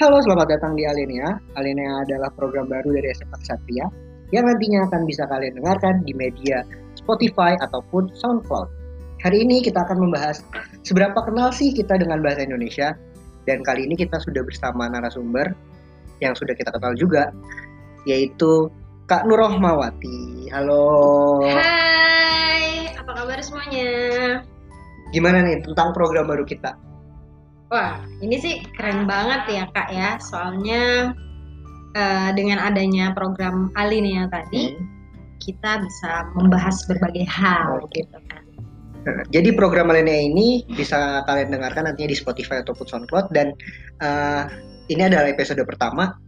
Halo, selamat datang di Alinea. Alinea adalah program baru dari SMA Satria yang nantinya akan bisa kalian dengarkan di media Spotify ataupun SoundCloud. Hari ini kita akan membahas seberapa kenal sih kita dengan bahasa Indonesia dan kali ini kita sudah bersama narasumber yang sudah kita kenal juga yaitu Kak Nurohmawati. Halo. Hai, apa kabar semuanya? Gimana nih tentang program baru kita? Wah, ini sih keren banget ya kak ya. Soalnya uh, dengan adanya program Alinea tadi, hmm. kita bisa membahas berbagai hal gitu kan. Nah, jadi program Alinea ini bisa kalian dengarkan nantinya di Spotify ataupun SoundCloud dan uh, ini adalah episode pertama.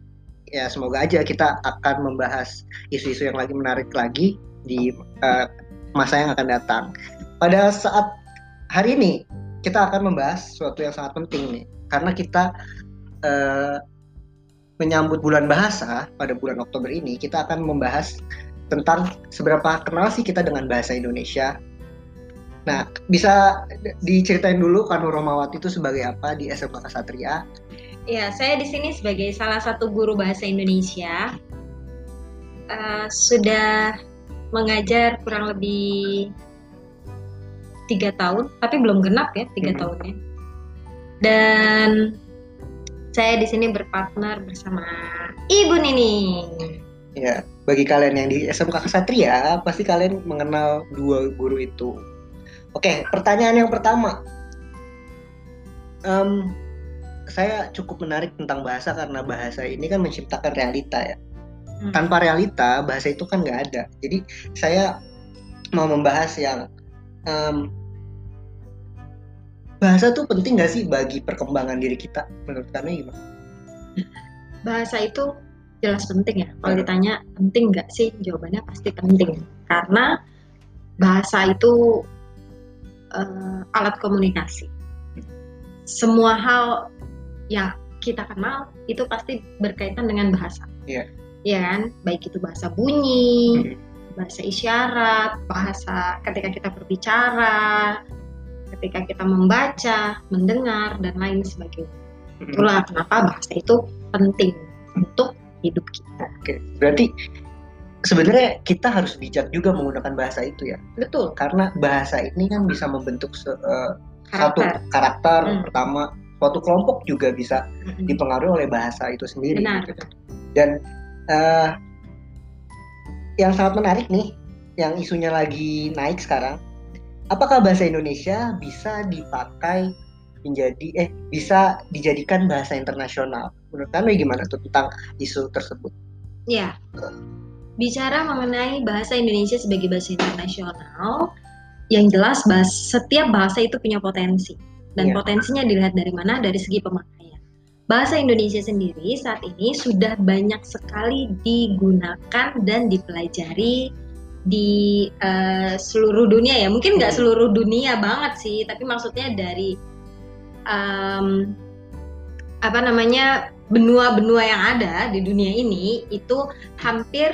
Ya semoga aja kita akan membahas isu-isu yang lagi menarik lagi di uh, masa yang akan datang. Pada saat hari ini kita akan membahas sesuatu yang sangat penting nih karena kita uh, menyambut bulan bahasa pada bulan Oktober ini kita akan membahas tentang seberapa kenal sih kita dengan bahasa Indonesia. Nah, bisa diceritain dulu kan Romawati itu sebagai apa di SMK Kesatria? Ya, saya di sini sebagai salah satu guru bahasa Indonesia. Uh, sudah mengajar kurang lebih tiga tahun, tapi belum genap ya tiga hmm. tahunnya. Dan saya di sini berpartner bersama Ibu Nini. Ya, bagi kalian yang di SMK Kesatria, pasti kalian mengenal dua guru itu. Oke, pertanyaan yang pertama. Um, saya cukup menarik tentang bahasa karena bahasa ini kan menciptakan realita ya. Hmm. Tanpa realita, bahasa itu kan nggak ada. Jadi saya mau membahas yang um, bahasa tuh penting gak sih bagi perkembangan diri kita menurut kamu gimana? Bahasa itu jelas penting ya. Kalau ditanya penting nggak sih? Jawabannya pasti penting. Karena bahasa itu uh, alat komunikasi. Semua hal yang kita kenal itu pasti berkaitan dengan bahasa. Iya. Yeah. kan? Baik itu bahasa bunyi, hmm. bahasa isyarat, bahasa ketika kita berbicara, ketika kita membaca, mendengar dan lain sebagainya. Itulah kenapa bahasa itu penting untuk hidup kita. Oke, berarti sebenarnya kita harus bijak juga menggunakan bahasa itu ya. Betul. Karena bahasa ini kan bisa membentuk se, uh, karakter. satu karakter hmm. pertama, suatu kelompok juga bisa hmm. dipengaruhi oleh bahasa itu sendiri. Benar. Gitu. Dan uh, yang sangat menarik nih, yang isunya lagi naik sekarang apakah bahasa Indonesia bisa dipakai menjadi eh bisa dijadikan bahasa internasional? Menurut kamu gimana tuh tentang isu tersebut? Ya, bicara mengenai bahasa Indonesia sebagai bahasa internasional, yang jelas bahas, setiap bahasa itu punya potensi dan ya. potensinya dilihat dari mana dari segi pemakaian. Bahasa Indonesia sendiri saat ini sudah banyak sekali digunakan dan dipelajari di uh, seluruh dunia ya mungkin nggak hmm. seluruh dunia banget sih tapi maksudnya dari um, apa namanya benua-benua yang ada di dunia ini itu hampir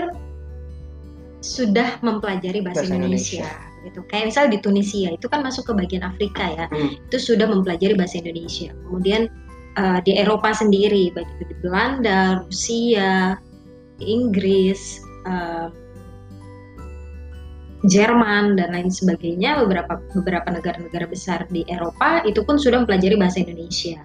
sudah mempelajari bahasa, bahasa Indonesia. Indonesia gitu kayak misal di Tunisia itu kan masuk ke bagian Afrika ya hmm. itu sudah mempelajari bahasa Indonesia kemudian uh, di Eropa sendiri baik itu di Belanda Rusia Inggris uh, Jerman dan lain sebagainya beberapa beberapa negara-negara besar di Eropa itu pun sudah mempelajari bahasa Indonesia.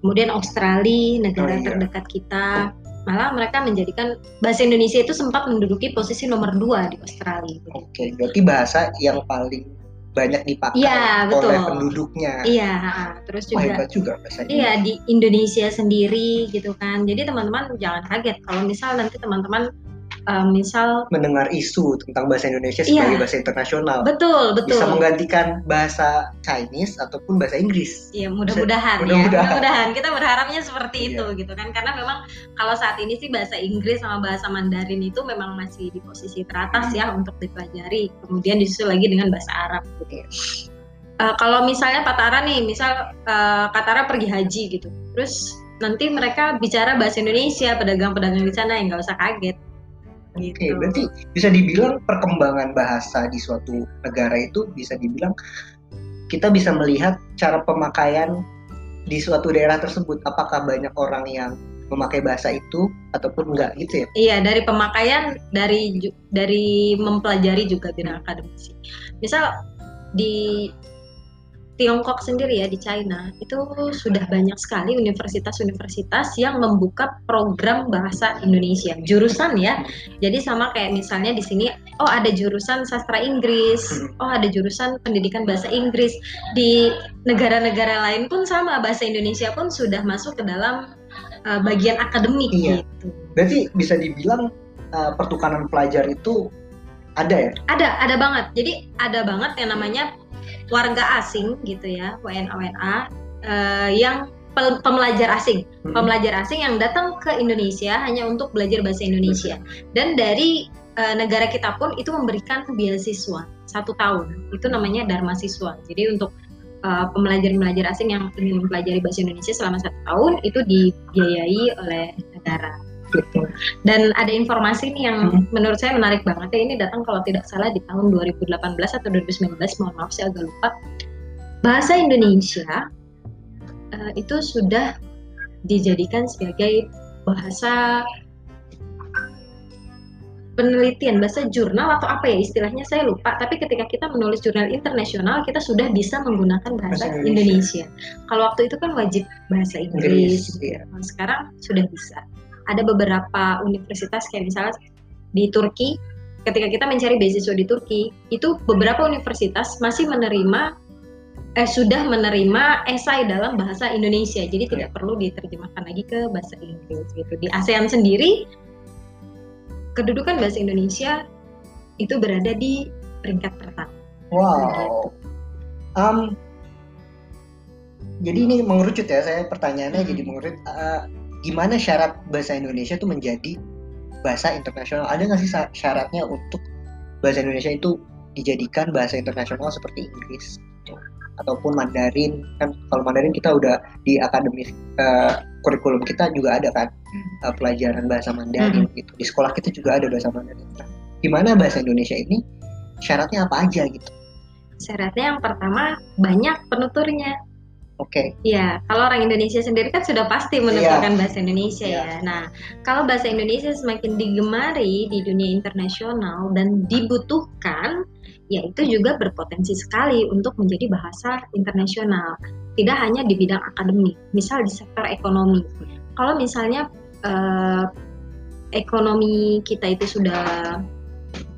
Kemudian Australia negara oh, iya. terdekat kita malah mereka menjadikan bahasa Indonesia itu sempat menduduki posisi nomor dua di Australia. Oke, berarti bahasa yang paling banyak dipakai ya, oleh penduduknya. Iya, terus juga. hebat juga bahasa Iya di Indonesia sendiri gitu kan. Jadi teman-teman jangan kaget kalau misal nanti teman-teman um, misal mendengar isu tentang bahasa Indonesia sebagai iya, bahasa internasional. Betul, betul. Bisa menggantikan bahasa Chinese ataupun bahasa Inggris. Iya, mudah-mudahan ya. Mudah-mudahan. Kita berharapnya seperti iya. itu gitu kan. Karena memang kalau saat ini sih bahasa Inggris sama bahasa Mandarin itu memang masih di posisi teratas ya untuk dipelajari. Kemudian disusul lagi dengan bahasa Arab gitu. Uh, kalau misalnya Patara nih, misal uh, Katara pergi haji gitu. Terus nanti mereka bicara bahasa Indonesia, pedagang-pedagang di sana yang nggak usah kaget Oke, okay, gitu. berarti bisa dibilang perkembangan bahasa di suatu negara itu bisa dibilang kita bisa melihat cara pemakaian di suatu daerah tersebut apakah banyak orang yang memakai bahasa itu ataupun enggak gitu ya? Iya, dari pemakaian dari dari mempelajari juga bidang akademisi. Misal di Tiongkok sendiri ya di China itu sudah banyak sekali universitas-universitas yang membuka program bahasa Indonesia jurusan ya. Jadi sama kayak misalnya di sini oh ada jurusan sastra Inggris, oh ada jurusan pendidikan bahasa Inggris. Di negara-negara lain pun sama bahasa Indonesia pun sudah masuk ke dalam uh, bagian akademik iya. gitu. Berarti bisa dibilang uh, pertukaran pelajar itu ada ya? Ada, ada banget. Jadi ada banget yang namanya warga asing gitu ya, WNA WNA uh, yang pembelajar asing, hmm. pembelajar asing yang datang ke Indonesia hanya untuk belajar bahasa Indonesia. Dan dari uh, negara kita pun itu memberikan beasiswa satu tahun, itu namanya Dharma Siswa. Jadi untuk uh, pembelajar-pembelajar asing yang ingin mempelajari bahasa Indonesia selama satu tahun itu dibiayai oleh negara gitu. Dan ada informasi nih yang hmm. menurut saya menarik banget ya ini datang kalau tidak salah di tahun 2018 atau 2019 mohon maaf saya agak lupa. Bahasa Indonesia uh, itu sudah dijadikan sebagai bahasa penelitian bahasa jurnal atau apa ya istilahnya saya lupa tapi ketika kita menulis jurnal internasional kita sudah bisa menggunakan bahasa, bahasa Indonesia. Indonesia. Kalau waktu itu kan wajib bahasa Inggris, Inggris ya. sekarang sudah bisa ada beberapa universitas kayak misalnya di Turki ketika kita mencari beasiswa di Turki itu beberapa universitas masih menerima eh sudah menerima esai dalam bahasa Indonesia. Jadi tidak perlu diterjemahkan lagi ke bahasa Inggris gitu. Di ASEAN sendiri kedudukan bahasa Indonesia itu berada di peringkat pertama. Wow. Um, jadi ini mengerucut ya saya pertanyaannya hmm. jadi mengerucut. Uh, gimana syarat bahasa Indonesia itu menjadi bahasa internasional? Ada nggak sih syaratnya untuk bahasa Indonesia itu dijadikan bahasa internasional seperti Inggris ataupun Mandarin? Kan kalau Mandarin kita udah di akademis uh, kurikulum kita juga ada kan uh, pelajaran bahasa Mandarin hmm. gitu. Di sekolah kita juga ada bahasa Mandarin. Nah, gimana bahasa Indonesia ini syaratnya apa aja gitu? Syaratnya yang pertama banyak penuturnya Oke. Okay. Ya, kalau orang Indonesia sendiri kan sudah pasti menuturkan yeah. bahasa Indonesia yeah. ya. Nah, kalau bahasa Indonesia semakin digemari di dunia internasional dan dibutuhkan, ya itu juga berpotensi sekali untuk menjadi bahasa internasional. Tidak hanya di bidang akademik, misal di sektor ekonomi. Kalau misalnya eh, ekonomi kita itu sudah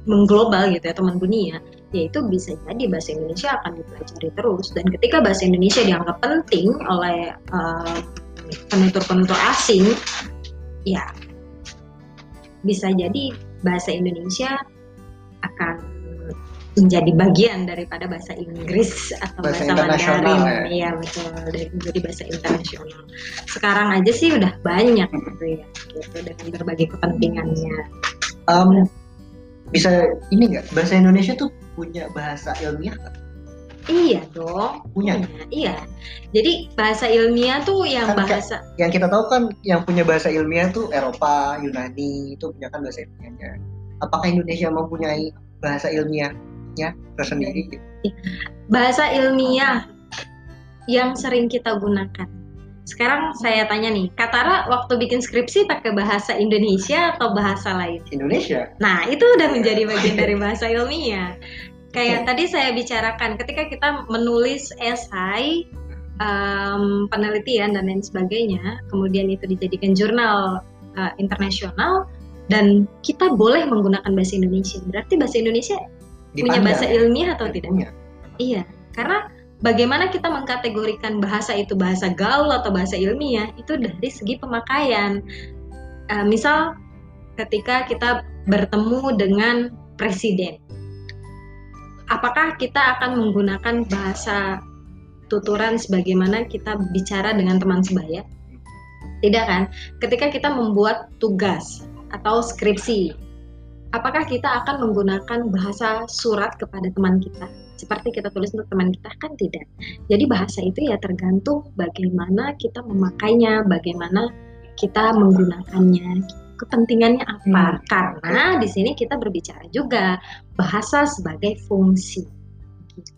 mengglobal gitu ya, teman dunia, yaitu bisa jadi bahasa Indonesia akan dipelajari terus. Dan ketika bahasa Indonesia dianggap penting oleh uh, penutur-penutur asing ya bisa jadi bahasa Indonesia akan menjadi bagian daripada bahasa Inggris atau bahasa, bahasa Mandarin. ya. ya betul. Dari menjadi bahasa internasional. Sekarang aja sih udah banyak gitu ya gitu dengan berbagai kepentingannya. Um, bisa ini nggak? Bahasa Indonesia tuh punya bahasa ilmiah kan? Iya dong. Punya. punya. Iya. Jadi bahasa ilmiah tuh yang kan, bahasa yang kita tahu kan yang punya bahasa ilmiah tuh Eropa, Yunani itu punya kan bahasa ilmiahnya. Apakah Indonesia mempunyai bahasa ilmiahnya tersendiri? Bahasa ilmiah yang sering kita gunakan. Sekarang saya tanya nih, Katara waktu bikin skripsi pakai bahasa Indonesia atau bahasa lain? Indonesia. Nah, itu udah menjadi bagian dari bahasa ilmiah kayak tadi saya bicarakan ketika kita menulis esai um, penelitian dan lain sebagainya kemudian itu dijadikan jurnal uh, internasional dan kita boleh menggunakan bahasa Indonesia berarti bahasa Indonesia Dipandang. punya bahasa ilmiah atau tidak punya. iya karena bagaimana kita mengkategorikan bahasa itu bahasa gaul atau bahasa ilmiah itu dari segi pemakaian uh, misal ketika kita bertemu dengan presiden apakah kita akan menggunakan bahasa tuturan sebagaimana kita bicara dengan teman sebaya? Tidak kan? Ketika kita membuat tugas atau skripsi, apakah kita akan menggunakan bahasa surat kepada teman kita? Seperti kita tulis untuk teman kita kan tidak. Jadi bahasa itu ya tergantung bagaimana kita memakainya, bagaimana kita menggunakannya kepentingannya apa? Hmm. Karena di sini kita berbicara juga bahasa sebagai fungsi.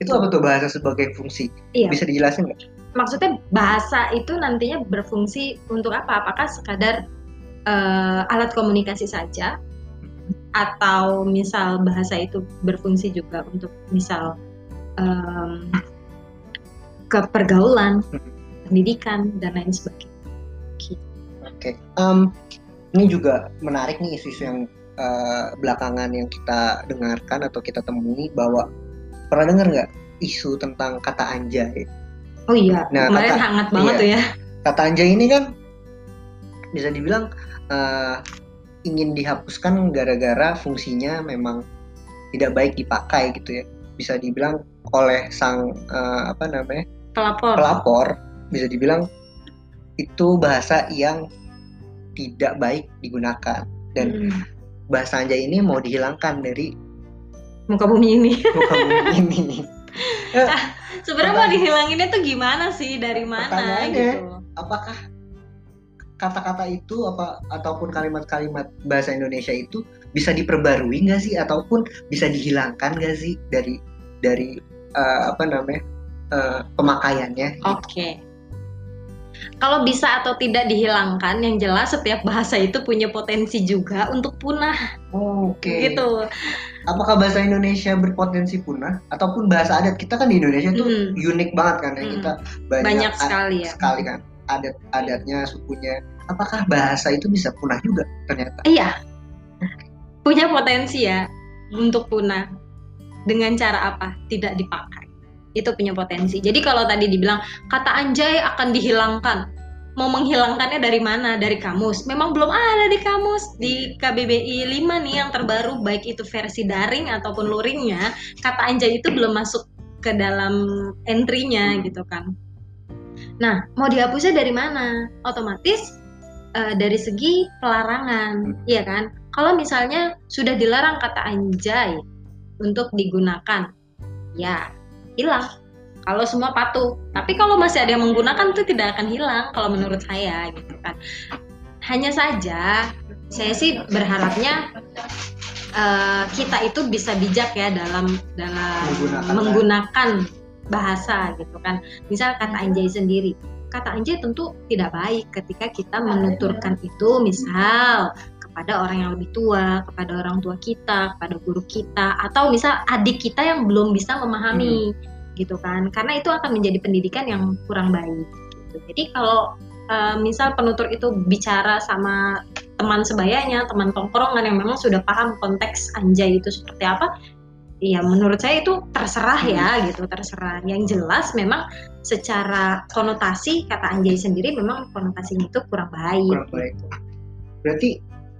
Itu apa tuh bahasa sebagai fungsi? Iya. Bisa dijelasin nggak? maksudnya bahasa itu nantinya berfungsi untuk apa? Apakah sekadar uh, alat komunikasi saja atau misal bahasa itu berfungsi juga untuk misal um, kepergaulan, pendidikan dan lain sebagainya. Oke, okay. um, ini juga menarik nih isu-isu yang uh, belakangan yang kita dengarkan atau kita temui bahwa pernah dengar nggak isu tentang kata anjay? Oh iya, nah, kemarin kata, hangat banget iya, tuh ya. Kata anjay ini kan bisa dibilang uh, ingin dihapuskan gara-gara fungsinya memang tidak baik dipakai gitu ya. Bisa dibilang oleh sang uh, apa namanya? pelapor. Pelapor bisa dibilang itu bahasa yang tidak baik digunakan dan hmm. bahasa anjay ini mau dihilangkan dari muka bumi ini. Muka bumi ini. ah, sebenarnya mau dihilanginnya tuh gimana sih dari mana gitu? Apakah kata-kata itu apa ataupun kalimat-kalimat bahasa Indonesia itu bisa diperbarui nggak sih ataupun bisa dihilangkan nggak sih dari dari uh, apa namanya uh, pemakaiannya? Oke. Okay. Kalau bisa atau tidak dihilangkan, yang jelas setiap bahasa itu punya potensi juga untuk punah. Oke. Okay. Gitu. Apakah bahasa Indonesia berpotensi punah ataupun bahasa adat kita kan di Indonesia itu hmm. unik banget kan ya hmm. kita banyak, banyak sekali ya. Sekali kan adat-adatnya, sukunya. Apakah bahasa itu bisa punah juga ternyata? Iya. Punya potensi ya untuk punah. Dengan cara apa? Tidak dipakai. Itu punya potensi. Jadi kalau tadi dibilang kata anjay akan dihilangkan. Mau menghilangkannya dari mana? Dari kamus. Memang belum ada di kamus. Di KBBI 5 nih yang terbaru baik itu versi daring ataupun luringnya, kata anjay itu belum masuk ke dalam entry-nya gitu kan Nah, mau dihapusnya dari mana? Otomatis uh, dari segi pelarangan, hmm. ya kan? Kalau misalnya sudah dilarang kata anjay untuk digunakan, ya hilang. Kalau semua patuh, tapi kalau masih ada yang menggunakan itu tidak akan hilang kalau menurut saya gitu kan. Hanya saja saya sih berharapnya uh, kita itu bisa bijak ya dalam dalam menggunakan, menggunakan bahasa gitu kan. Misal kata anjay sendiri. Kata anjay tentu tidak baik ketika kita menuturkan itu misal kepada orang yang lebih tua, kepada orang tua kita, kepada guru kita, atau misal adik kita yang belum bisa memahami hmm. gitu kan. Karena itu akan menjadi pendidikan yang kurang baik. Gitu. Jadi kalau uh, misal penutur itu bicara sama teman sebayanya, teman tongkrongan yang memang sudah paham konteks anjay itu seperti apa, Iya, menurut saya itu terserah ya hmm. gitu, terserah. Yang jelas memang secara konotasi kata anjay sendiri memang konotasinya itu kurang baik. Kurang baik. Berarti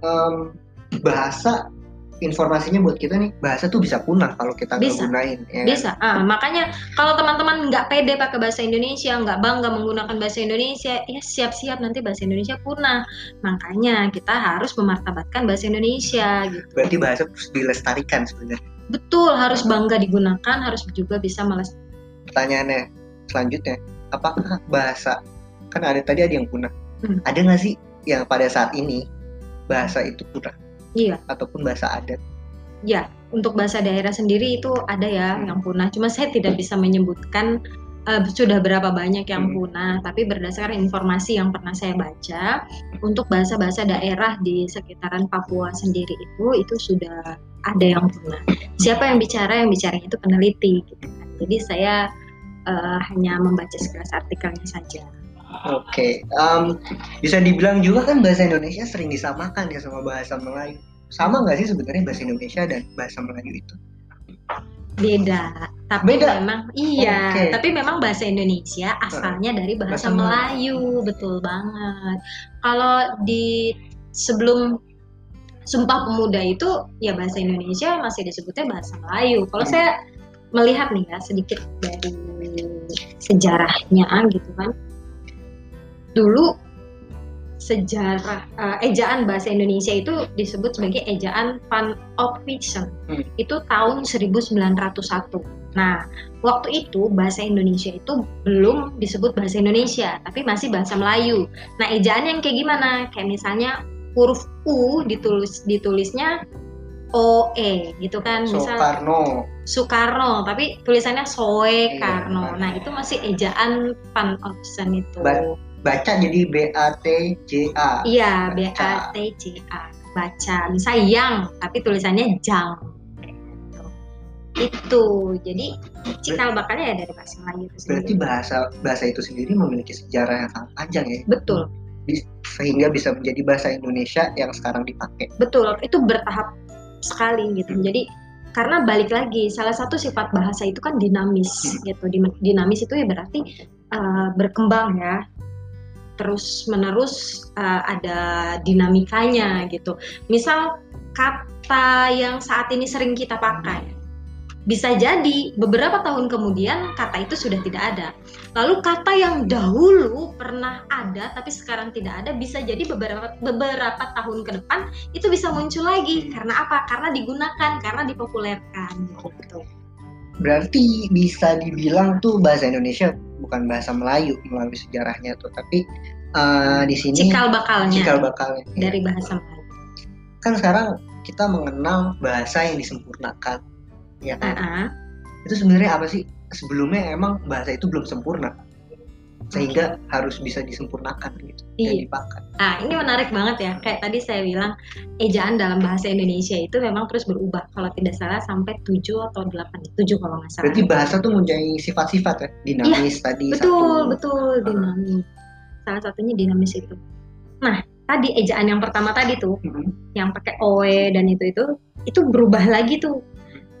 um, bahasa informasinya buat kita nih bahasa tuh bisa punah kalau kita bisa, gunain ya kan? bisa ah, makanya kalau teman-teman nggak pede pakai bahasa Indonesia nggak bangga menggunakan bahasa Indonesia ya siap-siap nanti bahasa Indonesia punah makanya kita harus memartabatkan bahasa Indonesia gitu berarti bahasa harus dilestarikan sebenarnya betul harus bangga digunakan harus juga bisa malas pertanyaannya selanjutnya apakah bahasa kan ada tadi ada yang punah. Hmm. ada nggak sih yang pada saat ini bahasa itu punah? Iya. Ataupun bahasa adat? Ya untuk bahasa daerah sendiri itu ada ya hmm. yang punah. Cuma saya tidak bisa menyebutkan uh, sudah berapa banyak yang hmm. punah, tapi berdasarkan informasi yang pernah saya baca, untuk bahasa-bahasa daerah di sekitaran Papua sendiri itu itu sudah ada yang punah. Siapa yang bicara? Yang bicara itu peneliti. Gitu kan. Jadi saya uh, hanya membaca sekelas artikelnya saja. Oke, okay. um, bisa dibilang juga kan bahasa Indonesia sering disamakan ya sama bahasa Melayu. Sama nggak sih sebenarnya bahasa Indonesia dan bahasa Melayu itu? Beda, tapi Beda. memang iya, okay. tapi memang bahasa Indonesia asalnya dari bahasa, bahasa Melayu, betul banget. Kalau di sebelum Sumpah Pemuda itu ya bahasa Indonesia masih disebutnya bahasa Melayu. Kalau hmm. saya melihat nih ya sedikit dari sejarahnya gitu kan. Dulu sejarah uh, ejaan bahasa Indonesia itu disebut sebagai ejaan Van Opvision. Hmm. Itu tahun 1901. Nah, waktu itu bahasa Indonesia itu belum disebut bahasa Indonesia, tapi masih bahasa Melayu. Nah, ejaan yang kayak gimana? Kayak misalnya huruf U ditulis ditulisnya OE gitu kan misal Soekarno Soekarno tapi tulisannya Soe Iya, Karno nah itu masih ejaan pan option itu Ba- baca jadi B A T J A iya B. A T C A baca misal yang tapi tulisannya jang. Itu. Jadi cikal bakalnya ya dari bahasa Melayu itu berarti sendiri bahasa bahasa itu sendiri memiliki sejarah yang sangat panjang ya? Betul. Sehingga bisa menjadi bahasa Indonesia yang sekarang dipakai. Betul. Itu bertahap sekali gitu. Jadi karena balik lagi salah satu sifat bahasa itu kan dinamis gitu. Dim- dinamis itu ya berarti uh, berkembang ya. Terus menerus uh, ada dinamikanya gitu. Misal kata yang saat ini sering kita pakai bisa jadi beberapa tahun kemudian kata itu sudah tidak ada lalu kata yang dahulu pernah ada tapi sekarang tidak ada bisa jadi beberapa beberapa tahun ke depan itu bisa muncul lagi karena apa? Karena digunakan, karena dipopulerkan gitu. berarti bisa dibilang tuh bahasa Indonesia bukan bahasa Melayu melalui sejarahnya tuh tapi eh, di sini Cikal bakalnya cikal bakalnya dari bahasa Melayu. kan sekarang kita mengenal bahasa yang disempurnakan ya kan Ah, itu sebenarnya apa sih sebelumnya emang bahasa itu belum sempurna sehingga harus bisa disempurnakan gitu dan Iya. dipakai Ah, ini menarik banget ya. Kayak tadi saya bilang, ejaan dalam bahasa Indonesia itu memang terus berubah. Kalau tidak salah sampai 7 atau 8, 7 kalau nggak salah. berarti bahasa tuh mempunyai sifat-sifat ya dinamis tadi Iya, betul, satu betul, dinamis. Salah satunya dinamis itu. Nah, tadi ejaan yang pertama tadi tuh, Mhm. yang pakai oe dan itu itu itu berubah lagi tuh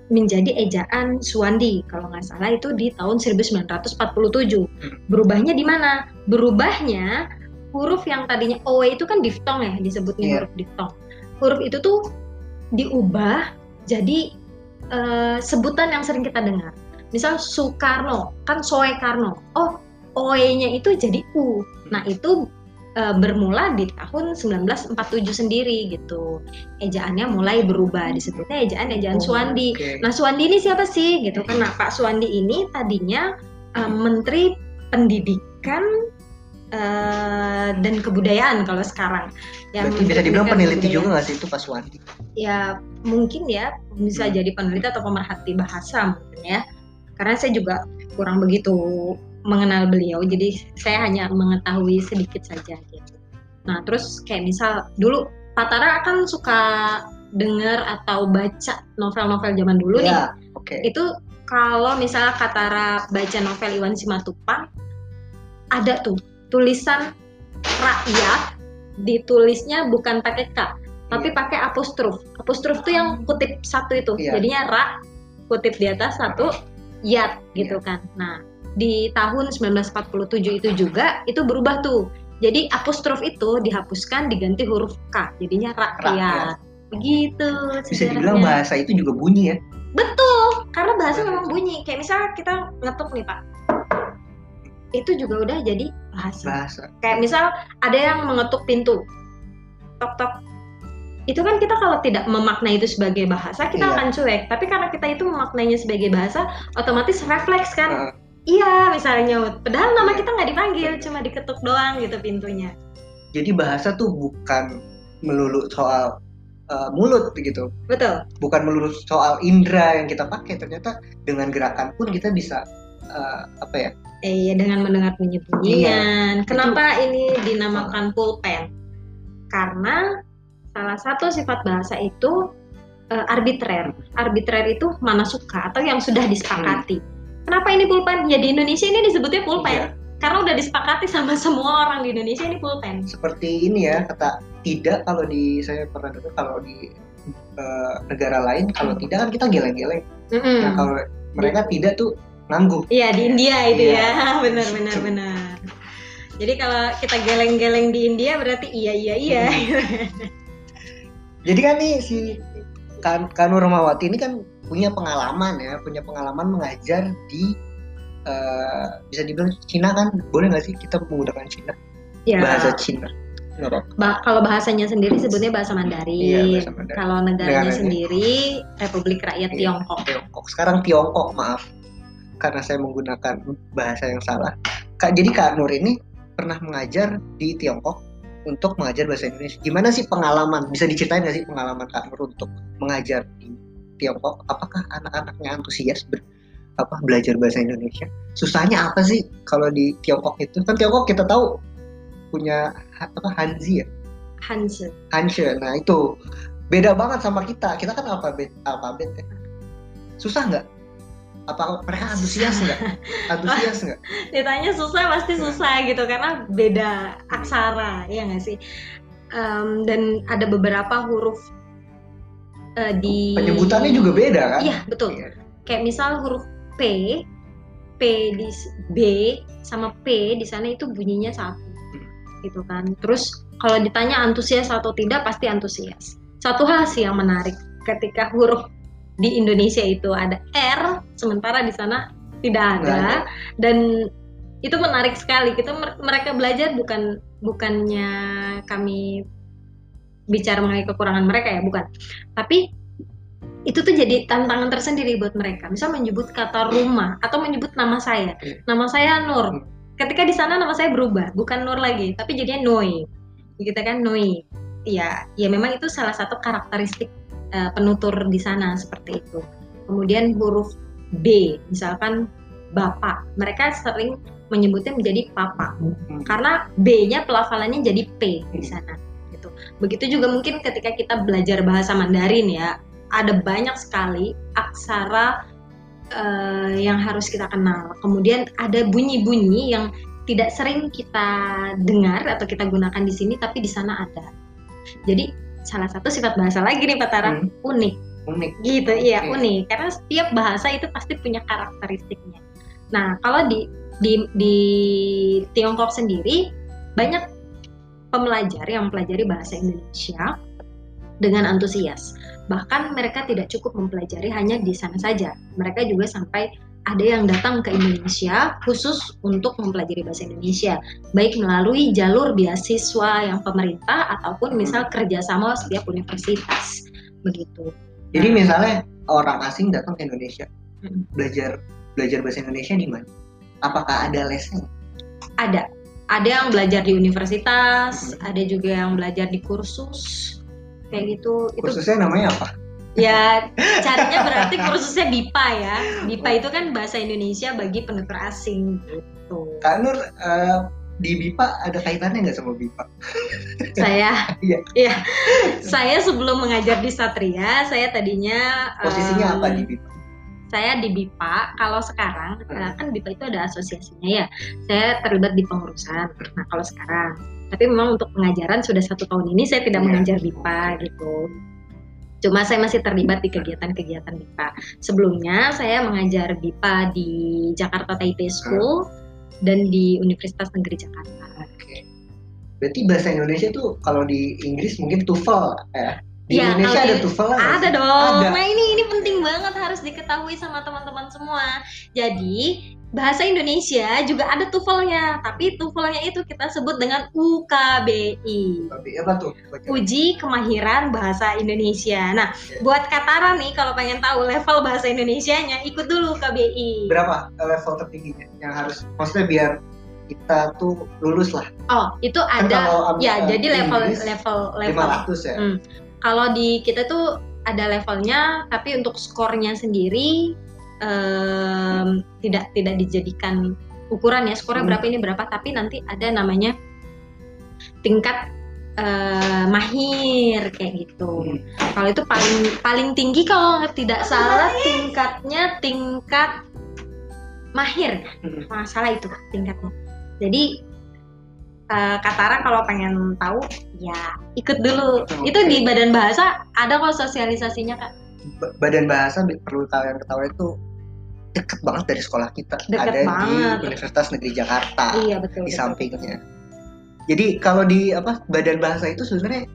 menjadi ejaan Suwandi. Kalau nggak salah itu di tahun 1947 Hmm. berubahnya di mana? Berubahnya huruf yang tadinya oe itu kan diftong ya disebutnya Iya. huruf diftong huruf itu tuh diubah jadi eh, sebutan yang sering kita dengar. Misal Soekarno kan Soekarno. Oh oe-nya itu jadi u. Nah itu eh, bermula di tahun 1947 sendiri gitu ejaannya mulai berubah disebutnya ejaan ejaan Oh, Suwandi oke. Nah, Suwandi ini siapa sih? Gitu kan. Nah, Pak Suwandi ini tadinya eh, Menteri Pendidikan eh, dan Kebudayaan kalau sekarang. Ya, berarti bisa dibilang peneliti juga nggak sih itu Pak Suwandi. Ya, mungkin ya bisa Hmm. jadi peneliti atau pemerhati bahasa mungkin ya. Karena saya juga kurang begitu mengenal beliau, jadi saya hanya mengetahui sedikit saja gitu. Nah, terus kayak misal dulu Pak Tara kan suka dengar atau baca novel-novel zaman dulu nih. ya oke. Itu kalau misalnya Katara baca novel Iwan Simatupang ada tuh tulisan rakyat ditulisnya bukan pakai K tapi Iya. pakai apostrof apostrof tuh yang kutip satu itu. Iya. jadinya ra kutip di atas satu yat gitu kan. Nah di tahun 1947 itu juga itu berubah tuh jadi apostrof itu dihapuskan diganti huruf K jadinya rakyat, Rakyat. begitu bisa dibilang sejarahnya. bahasa itu juga bunyi ya Betul, karena bahasa memang bunyi. Kayak misalnya kita ngetuk nih Pak, itu juga udah jadi bahasa. bahasa Kayak misal ada yang mengetuk pintu, tok tok. Itu kan kita kalau tidak memaknai itu sebagai bahasa, kita Iya. akan cuek. Tapi karena kita itu memaknainya sebagai bahasa, otomatis refleks kan. Heeh. Iya, misalnya nyaut. Padahal nama Iya. kita nggak dipanggil, cuma diketuk doang gitu pintunya. jadi bahasa tuh bukan melulu soal uh, mulut gitu Betul. bukan melulu soal indera yang kita pakai ternyata dengan gerakan pun kita bisa uh, apa ya Eh, ya dengan mendengar bunyi-bunyian. Kenapa ini dinamakan pulpen? Karena salah satu sifat bahasa itu eh, arbitrer. Arbitrer itu mana suka atau yang sudah disepakati. Kenapa ini pulpen? Ya di Indonesia ini disebutnya pulpen. Iya. Karena udah disepakati sama semua orang di Indonesia ini pulpen. seperti ini ya kata tidak kalau di saya pernah dengar kalau di uh, negara lain kalau tidak kan kita geleng-geleng Mm-mm. nah kalau mereka tidak tuh ngangguk Iya di India itu Iya. ya, benar benar Gitu. benar. Jadi kalau kita geleng-geleng di India berarti iya iya iya. jadi kan nih si kan Kanur Rahmawati ini kan punya pengalaman ya punya pengalaman mengajar di uh, bisa dibilang Cina kan boleh nggak sih kita menggunakan Cina Ya, bahasa Cina ba- kalau bahasanya sendiri sebutnya bahasa Mandarin. Iya, bahasa Mandarin. Kalau negaranya Negaranya. sendiri Republik Rakyat Iya. Tiongkok. Tiongkok sekarang Tiongkok maaf karena saya menggunakan bahasa yang salah Kak jadi Kak Nur ini pernah mengajar di Tiongkok untuk mengajar bahasa Indonesia. Gimana sih pengalaman? Bisa diceritain nggak sih pengalaman Kak Nur untuk mengajar Tiongkok? Apakah anak-anaknya antusias ber, apa belajar bahasa Indonesia? Susahnya apa sih kalau di Tiongkok itu? Kan Tiongkok kita tahu punya apa Hanzi ya? Hanzi. Hanzi. Nah itu beda banget sama kita. Kita kan alfabet alfabet ya. Susah nggak? Apa mereka antusias nggak? Antusias nggak? Ditanya susah pasti susah gitu karena beda aksara ya nggak sih? Um, dan ada beberapa huruf uh, di penyebutannya juga beda kan? Iya betul. Iya. Kayak misal huruf P, P di B sama P di sana itu bunyinya satu, gitu kan. Terus kalau ditanya antusias atau tidak pasti antusias. Satu hal sih yang menarik ketika huruf di Indonesia itu ada R, sementara di sana tidak ada, dan itu menarik sekali. Kita mereka belajar bukan bukannya kami bicara mengenai kekurangan mereka ya, bukan. Tapi itu tuh jadi tantangan tersendiri buat mereka. Misal menyebut kata rumah atau menyebut nama saya. Nama saya Nur. Hmm. Ketika di sana nama saya berubah, bukan Nur lagi, tapi jadinya Noi. Kita kan Noi. Ya, ya memang itu salah satu karakteristik uh, penutur di sana seperti itu. Kemudian huruf B, misalkan bapak, mereka sering menyebutnya menjadi papa hmm. karena B-nya pelafalannya jadi P di sana. Gitu. Begitu juga mungkin ketika kita belajar bahasa Mandarin ya, ada banyak sekali aksara uh, yang harus kita kenal. Kemudian ada bunyi-bunyi yang tidak sering kita dengar atau kita gunakan di sini, tapi di sana ada. Jadi salah satu sifat bahasa lagi nih Pak Tara hmm. unik unik gitu iya unik karena setiap bahasa itu pasti punya karakteristiknya nah kalau di di di Tiongkok sendiri banyak pembelajar yang mempelajari bahasa Indonesia dengan antusias bahkan mereka tidak cukup mempelajari hanya di sana saja mereka juga sampai ada yang datang ke Indonesia khusus untuk mempelajari bahasa Indonesia, baik melalui jalur beasiswa yang pemerintah ataupun misal kerjasama setiap universitas, begitu. Jadi nah, misalnya orang asing datang ke Indonesia, hmm. belajar belajar bahasa Indonesia di mana? Apakah ada lesnya? Ada, ada yang belajar di universitas, hmm. ada juga yang belajar di kursus, kayak gitu. Kursusnya itu, namanya apa? Ya, carinya berarti kursusnya BIPA ya. BIPA itu kan bahasa Indonesia bagi penutur asing gitu. Kak Nur, uh, di BIPA ada kaitannya nggak sama BIPA? Saya, iya. iya. Saya sebelum mengajar di Satria, saya tadinya posisinya um, apa di BIPA? Saya di BIPA. Kalau sekarang, hmm. kan BIPA itu ada asosiasinya ya. Saya terlibat di pengurusan. Nah, kalau sekarang, tapi memang untuk pengajaran sudah satu tahun ini saya tidak yeah. mengajar BIPA gitu. Cuma saya masih terlibat di kegiatan-kegiatan BIPA. Sebelumnya saya mengajar BIPA di Jakarta Taipei School hmm. dan di Universitas Negeri Jakarta. Oke. Berarti bahasa Indonesia tuh kalau di Inggris mungkin TOEFL ya? Di ya, Indonesia ada TOEFL Ada dong. Ada. Nah ini ini penting banget harus diketahui sama teman-teman semua. Jadi bahasa Indonesia juga ada tuvelnya, tapi tuvelnya itu kita sebut dengan UKBI. Tapi apa tuh? Uji Kemahiran Bahasa Indonesia. Nah, buat Katara nih kalau pengen tahu level bahasa Indonesia-nya, ikut dulu UKBI. Berapa level tertingginya yang harus maksudnya biar kita tuh lulus lah. Oh, itu kan ada kalau, ya, jadi level Inggris, level level 500 ya. Hmm. Kalau di kita tuh ada levelnya, tapi untuk skornya sendiri um, tidak tidak dijadikan ukuran ya skornya hmm. berapa ini berapa tapi nanti ada namanya tingkat uh, mahir kayak gitu. Hmm. Kalau itu paling paling tinggi kalau tidak salah tingkatnya tingkat mahir, hmm. salah itu tingkatnya. Jadi uh, Katara kalau pengen tahu ya ikut dulu. Okay. Itu di Badan Bahasa ada kok sosialisasinya kak. Badan Bahasa perlu kalian ketahui itu deket banget dari sekolah kita deket ada banget. di Universitas Negeri Jakarta iya, betul, di betul, sampingnya jadi kalau di apa badan bahasa itu sebenarnya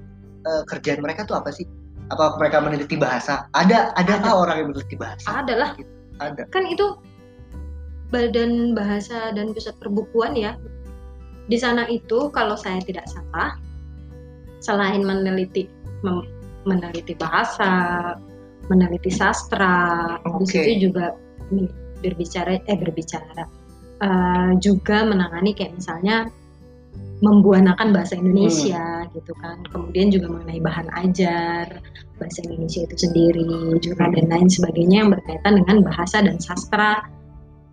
uh, kerjaan mereka tuh apa sih apa mereka meneliti bahasa ada ada ada orang yang meneliti bahasa ada lah gitu. ada kan itu badan bahasa dan pusat perbukuan ya di sana itu kalau saya tidak salah selain meneliti mem, meneliti bahasa meneliti sastra okay. di situ juga berbicara eh berbicara uh, juga menangani kayak misalnya membuanakan bahasa Indonesia hmm. gitu kan. Kemudian juga mengenai bahan ajar bahasa Indonesia itu sendiri juga dan lain sebagainya yang berkaitan dengan bahasa dan sastra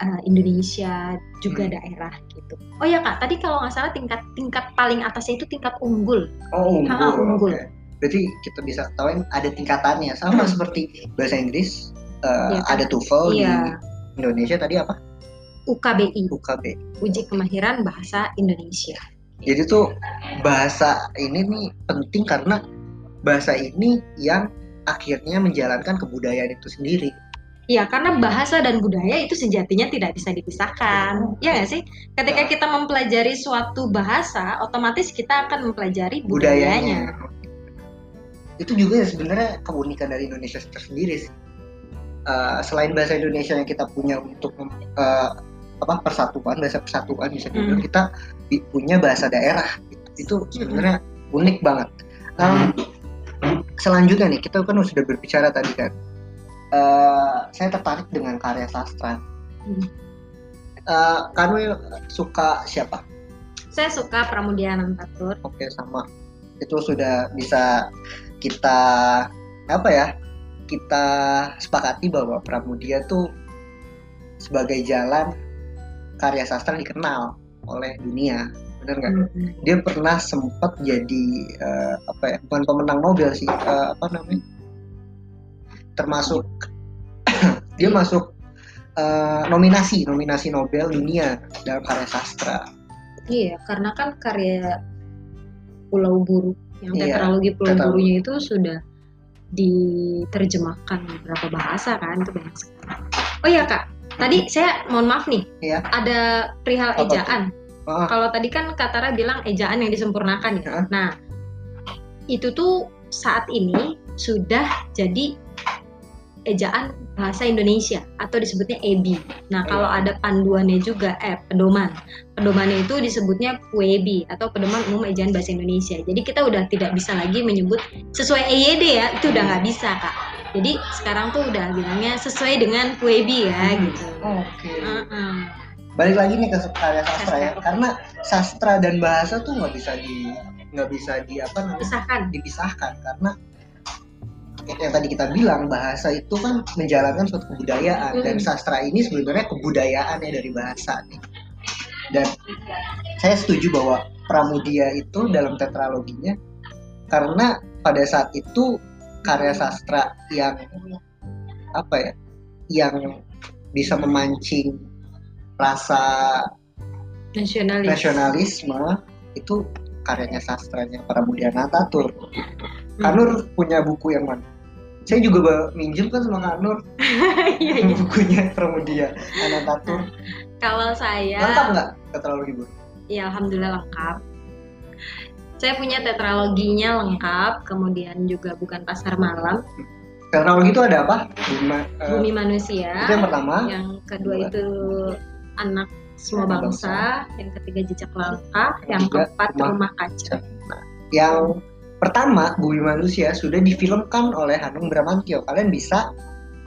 uh, Indonesia juga hmm. daerah gitu. Oh ya kak, tadi kalau nggak salah tingkat tingkat paling atasnya itu tingkat unggul. Oh unggul. Ha, unggul. Okay. Berarti kita bisa tahu ada tingkatannya sama hmm. seperti bahasa Inggris uh, ya, kan? ada TOEFL ya. di Indonesia tadi apa? UKBI. UKBI. Uji kemahiran bahasa Indonesia. Jadi tuh bahasa ini nih penting karena bahasa ini yang akhirnya menjalankan kebudayaan itu sendiri. Iya, karena bahasa dan budaya itu sejatinya tidak bisa dipisahkan. Ya nggak sih? Ketika kita mempelajari suatu bahasa, otomatis kita akan mempelajari budayanya. budayanya. Itu juga sebenarnya keunikan dari Indonesia tersendiri sih. Uh, selain bahasa Indonesia yang kita punya untuk uh, apa persatuan, bahasa persatuan bisa dibilang hmm. kita punya bahasa daerah itu sebenarnya hmm. unik banget um, selanjutnya nih kita kan sudah berbicara tadi kan uh, saya tertarik dengan karya sastra. Hmm. uh, kamu suka siapa? Saya suka Pramudia Anantatur oke sama. Itu sudah bisa kita apa ya kita sepakati bahwa Pramudia tuh sebagai jalan karya sastra dikenal oleh dunia benar nggak? Hmm. dia pernah sempat jadi uh, apa ya bukan pemenang Nobel sih uh, apa namanya termasuk dia masuk uh, nominasi nominasi Nobel dunia dalam karya sastra iya karena kan karya Pulau Buru yang iya, tetralogi Pulau tetralogi. Burunya itu sudah diterjemahkan beberapa bahasa kan itu banyak sekali oh iya kak tadi saya mohon maaf nih iya. ada perihal ejaan Oh. Kalau tadi kan Katara bilang ejaan yang disempurnakan ya. Nah, itu tuh saat ini sudah jadi ejaan bahasa Indonesia atau disebutnya EBI. Nah, iya. kalau ada panduannya juga eh pedoman. Pedomannya itu disebutnya PUEBI atau pedoman umum ejaan bahasa Indonesia. Jadi kita udah tidak bisa lagi menyebut sesuai EYD ya, itu udah nggak bisa, Kak. Jadi sekarang tuh udah bilangnya sesuai dengan PUEBI ya hmm. gitu. Oke. Okay. Uh -uh balik lagi nih ke karya sastra ya karena sastra dan bahasa tuh nggak bisa di nggak bisa di apa namanya dipisahkan dipisahkan karena yang tadi kita bilang bahasa itu kan menjalankan suatu kebudayaan hmm. dan sastra ini sebenarnya kebudayaan ya dari bahasa nih dan saya setuju bahwa Pramudia itu dalam tetraloginya karena pada saat itu karya sastra yang apa ya yang bisa memancing rasa nasionalis. nasionalisme itu karyanya sastranya para Mudia Natatur. Hmm. Kanur punya buku yang mana? Saya juga minjem kan sama Kanur iya, iya. bukunya Pramudia Anantatur. Kalau saya lengkap nggak tetralogi bu? Iya alhamdulillah lengkap. Saya punya tetraloginya lengkap, kemudian juga bukan pasar malam. Tetralogi itu ada apa? Bumi, uh, Bumi manusia. Itu yang pertama. Yang kedua itu anak semua bangsa, yang ketiga jejak langkah, yang, yang keempat rumah, rumah kaca. Nah, yang pertama Bumi Manusia sudah difilmkan oleh Hanung Bramantio. Kalian bisa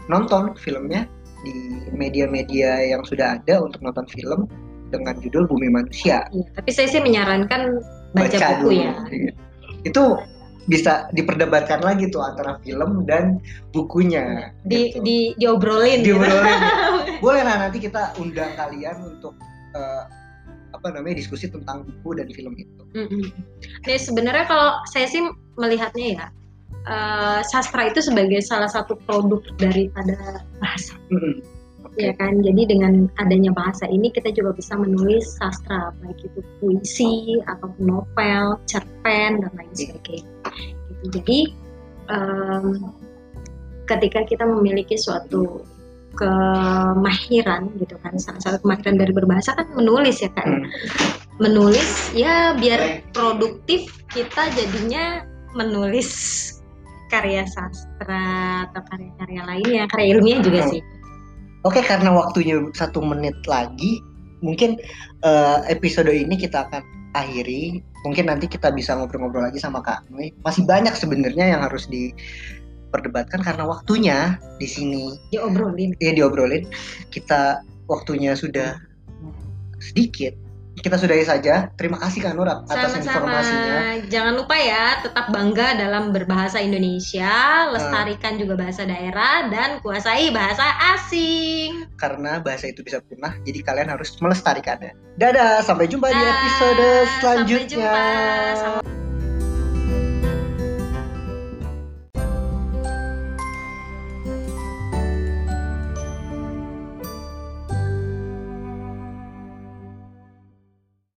nonton filmnya di media-media yang sudah ada untuk nonton film dengan judul Bumi Manusia. Ya, tapi saya sih menyarankan baca, baca buku dulu. ya. Itu bisa diperdebatkan lagi tuh antara film dan bukunya. Di gitu. di diobrolin. Diobrolin. Gitu. Boleh lah nanti kita undang kalian untuk uh, apa namanya diskusi tentang buku dan film itu. Mm -hmm. Nih sebenarnya kalau saya sih melihatnya ya uh, sastra itu sebagai salah satu produk daripada bahasa. Mm -hmm. Okay. Ya kan, jadi dengan adanya bahasa ini kita juga bisa menulis sastra, baik itu puisi ataupun novel, cerpen dan lain iya. sebagainya gitu. Jadi um, ketika kita memiliki suatu kemahiran gitu kan. Salah satu kemahiran dari berbahasa kan menulis ya kan hmm. menulis ya biar produktif kita jadinya menulis karya sastra atau karya-karya lainnya karya ilmiah juga sih. Oke karena waktunya satu menit lagi mungkin uh, episode ini kita akan akhiri. Mungkin nanti kita bisa ngobrol-ngobrol lagi sama Kak Nui. Masih banyak sebenarnya yang harus diperdebatkan karena waktunya di sini diobrolin. Iya diobrolin. Kita waktunya sudah sedikit. kita sudahi saja. Terima kasih Kak Nur atas Sama-sama. informasinya. Jangan lupa ya, tetap bangga dalam berbahasa Indonesia, lestarikan juga bahasa daerah, dan kuasai bahasa asing. Karena bahasa itu bisa punah, jadi kalian harus melestarikannya. Dadah, sampai jumpa di Dah, episode sampai selanjutnya. jumpa.